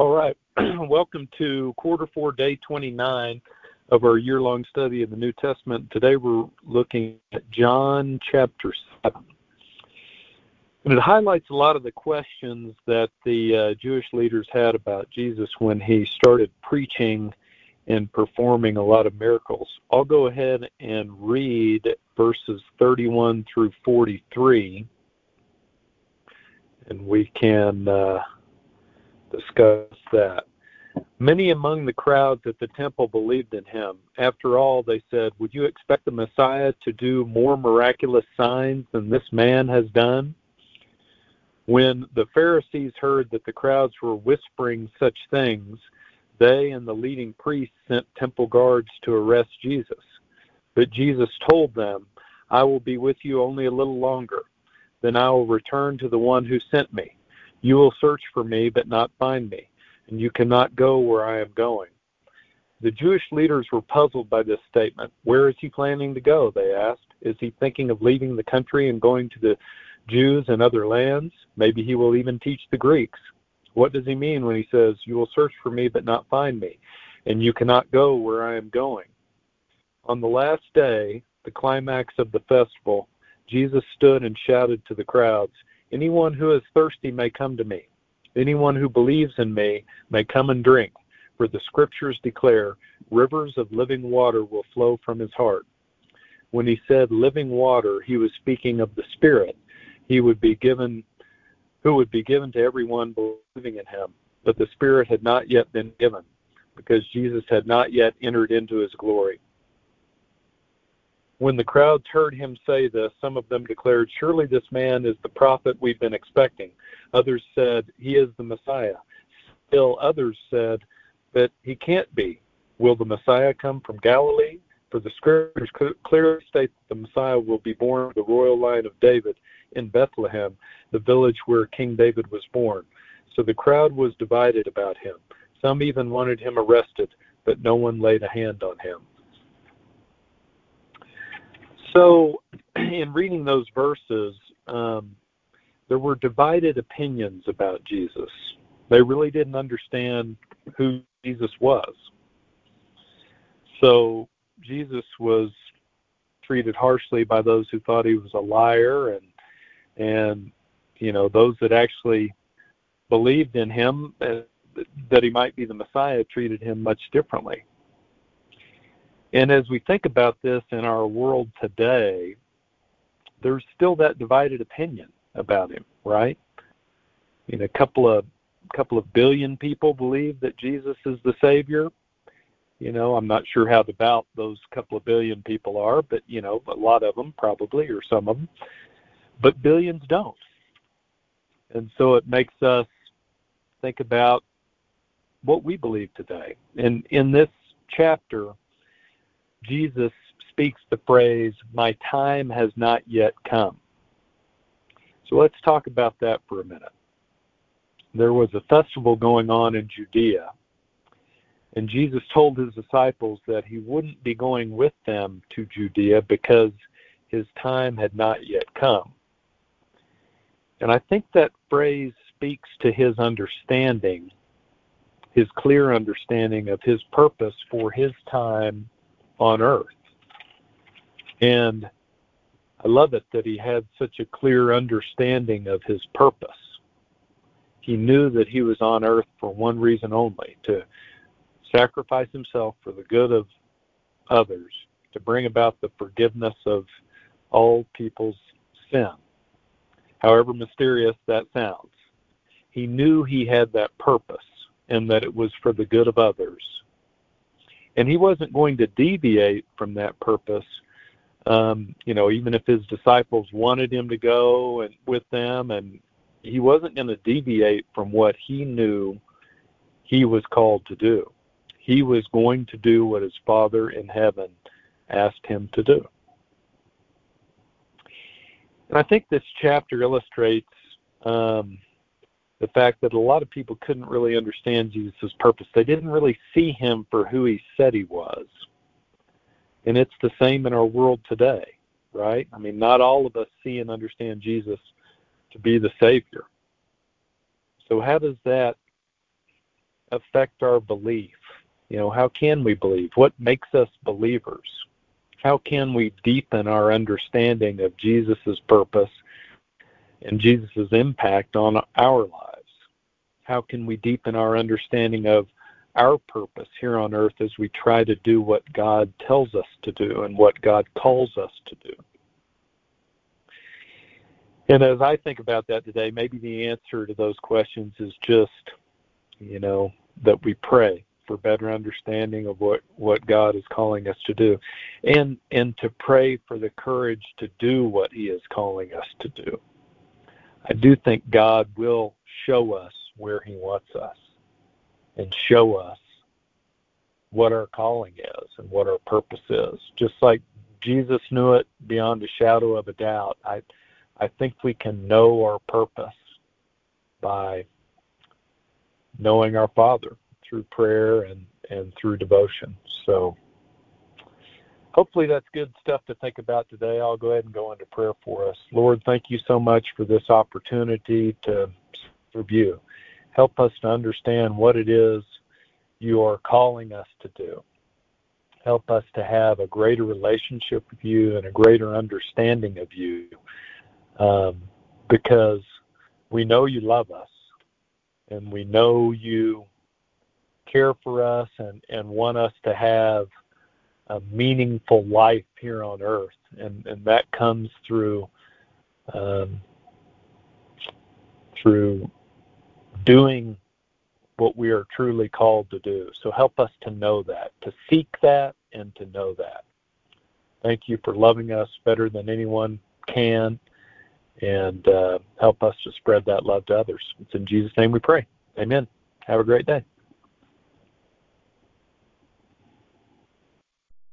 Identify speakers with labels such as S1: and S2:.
S1: All right. Welcome to quarter four, day 29 of our year long study of the New Testament. Today we're looking at John chapter 7. And it highlights a lot of the questions that the uh, Jewish leaders had about Jesus when he started preaching and performing a lot of miracles. I'll go ahead and read verses 31 through 43, and we can. Uh, discuss that. Many among the crowds at the temple believed in him. After all, they said, Would you expect the Messiah to do more miraculous signs than this man has done? When the Pharisees heard that the crowds were whispering such things, they and the leading priests sent temple guards to arrest Jesus. But Jesus told them, I will be with you only a little longer. Then I will return to the one who sent me. You will search for me, but not find me, and you cannot go where I am going. The Jewish leaders were puzzled by this statement. Where is he planning to go? They asked. Is he thinking of leaving the country and going to the Jews and other lands? Maybe he will even teach the Greeks. What does he mean when he says, You will search for me, but not find me, and you cannot go where I am going? On the last day, the climax of the festival, Jesus stood and shouted to the crowds, Anyone who is thirsty may come to me. Anyone who believes in me may come and drink, for the scriptures declare rivers of living water will flow from his heart. When he said living water, he was speaking of the Spirit. He would be given who would be given to everyone believing in him. But the Spirit had not yet been given, because Jesus had not yet entered into his glory. When the crowds heard him say this, some of them declared, Surely this man is the prophet we've been expecting. Others said, He is the Messiah. Still others said, But he can't be. Will the Messiah come from Galilee? For the scriptures clearly state that the Messiah will be born of the royal line of David in Bethlehem, the village where King David was born. So the crowd was divided about him. Some even wanted him arrested, but no one laid a hand on him. So, in reading those verses, um, there were divided opinions about Jesus. They really didn't understand who Jesus was. So, Jesus was treated harshly by those who thought he was a liar and and you know those that actually believed in him uh, that he might be the Messiah treated him much differently. And as we think about this in our world today, there's still that divided opinion about him, right? I mean, a couple of couple of billion people believe that Jesus is the Savior. You know, I'm not sure how devout those couple of billion people are, but you know, a lot of them probably, or some of them. But billions don't, and so it makes us think about what we believe today. And in this chapter, Jesus speaks the phrase, My time has not yet come. So let's talk about that for a minute. There was a festival going on in Judea, and Jesus told his disciples that he wouldn't be going with them to Judea because his time had not yet come. And I think that phrase speaks to his understanding, his clear understanding of his purpose for his time on earth. And I love it that he had such a clear understanding of his purpose. He knew that he was on earth for one reason only to sacrifice himself for the good of others, to bring about the forgiveness of all people's sin, however mysterious that sounds. He knew he had that purpose and that it was for the good of others and he wasn't going to deviate from that purpose. Um, you know, even if his disciples wanted him to go and with them, and he wasn't going to deviate from what he knew he was called to do. He was going to do what his Father in heaven asked him to do. And I think this chapter illustrates um, the fact that a lot of people couldn't really understand Jesus' purpose. They didn't really see him for who he said he was. And it's the same in our world today, right? I mean, not all of us see and understand Jesus to be the Savior. So, how does that affect our belief? You know, how can we believe? What makes us believers? How can we deepen our understanding of Jesus' purpose and Jesus' impact on our lives? How can we deepen our understanding of our purpose here on earth as we try to do what God tells us to do and what God calls us to do? And as I think about that today, maybe the answer to those questions is just, you know, that we pray for better understanding of what, what God is calling us to do. And and to pray for the courage to do what he is calling us to do. I do think God will show us where he wants us and show us what our calling is and what our purpose is. Just like Jesus knew it beyond a shadow of a doubt. I I think we can know our purpose by knowing our Father through prayer and, and through devotion. So hopefully that's good stuff to think about today. I'll go ahead and go into prayer for us. Lord, thank you so much for this opportunity to review. Help us to understand what it is you are calling us to do. Help us to have a greater relationship with you and a greater understanding of you um, because we know you love us and we know you care for us and, and want us to have a meaningful life here on earth. And, and that comes through um, through doing what we are truly called to do. So help us to know that, to seek that, and to know that. Thank you for loving us better than anyone can and uh, help us to spread that love to others. It's in Jesus' name we pray. Amen. Have a great day.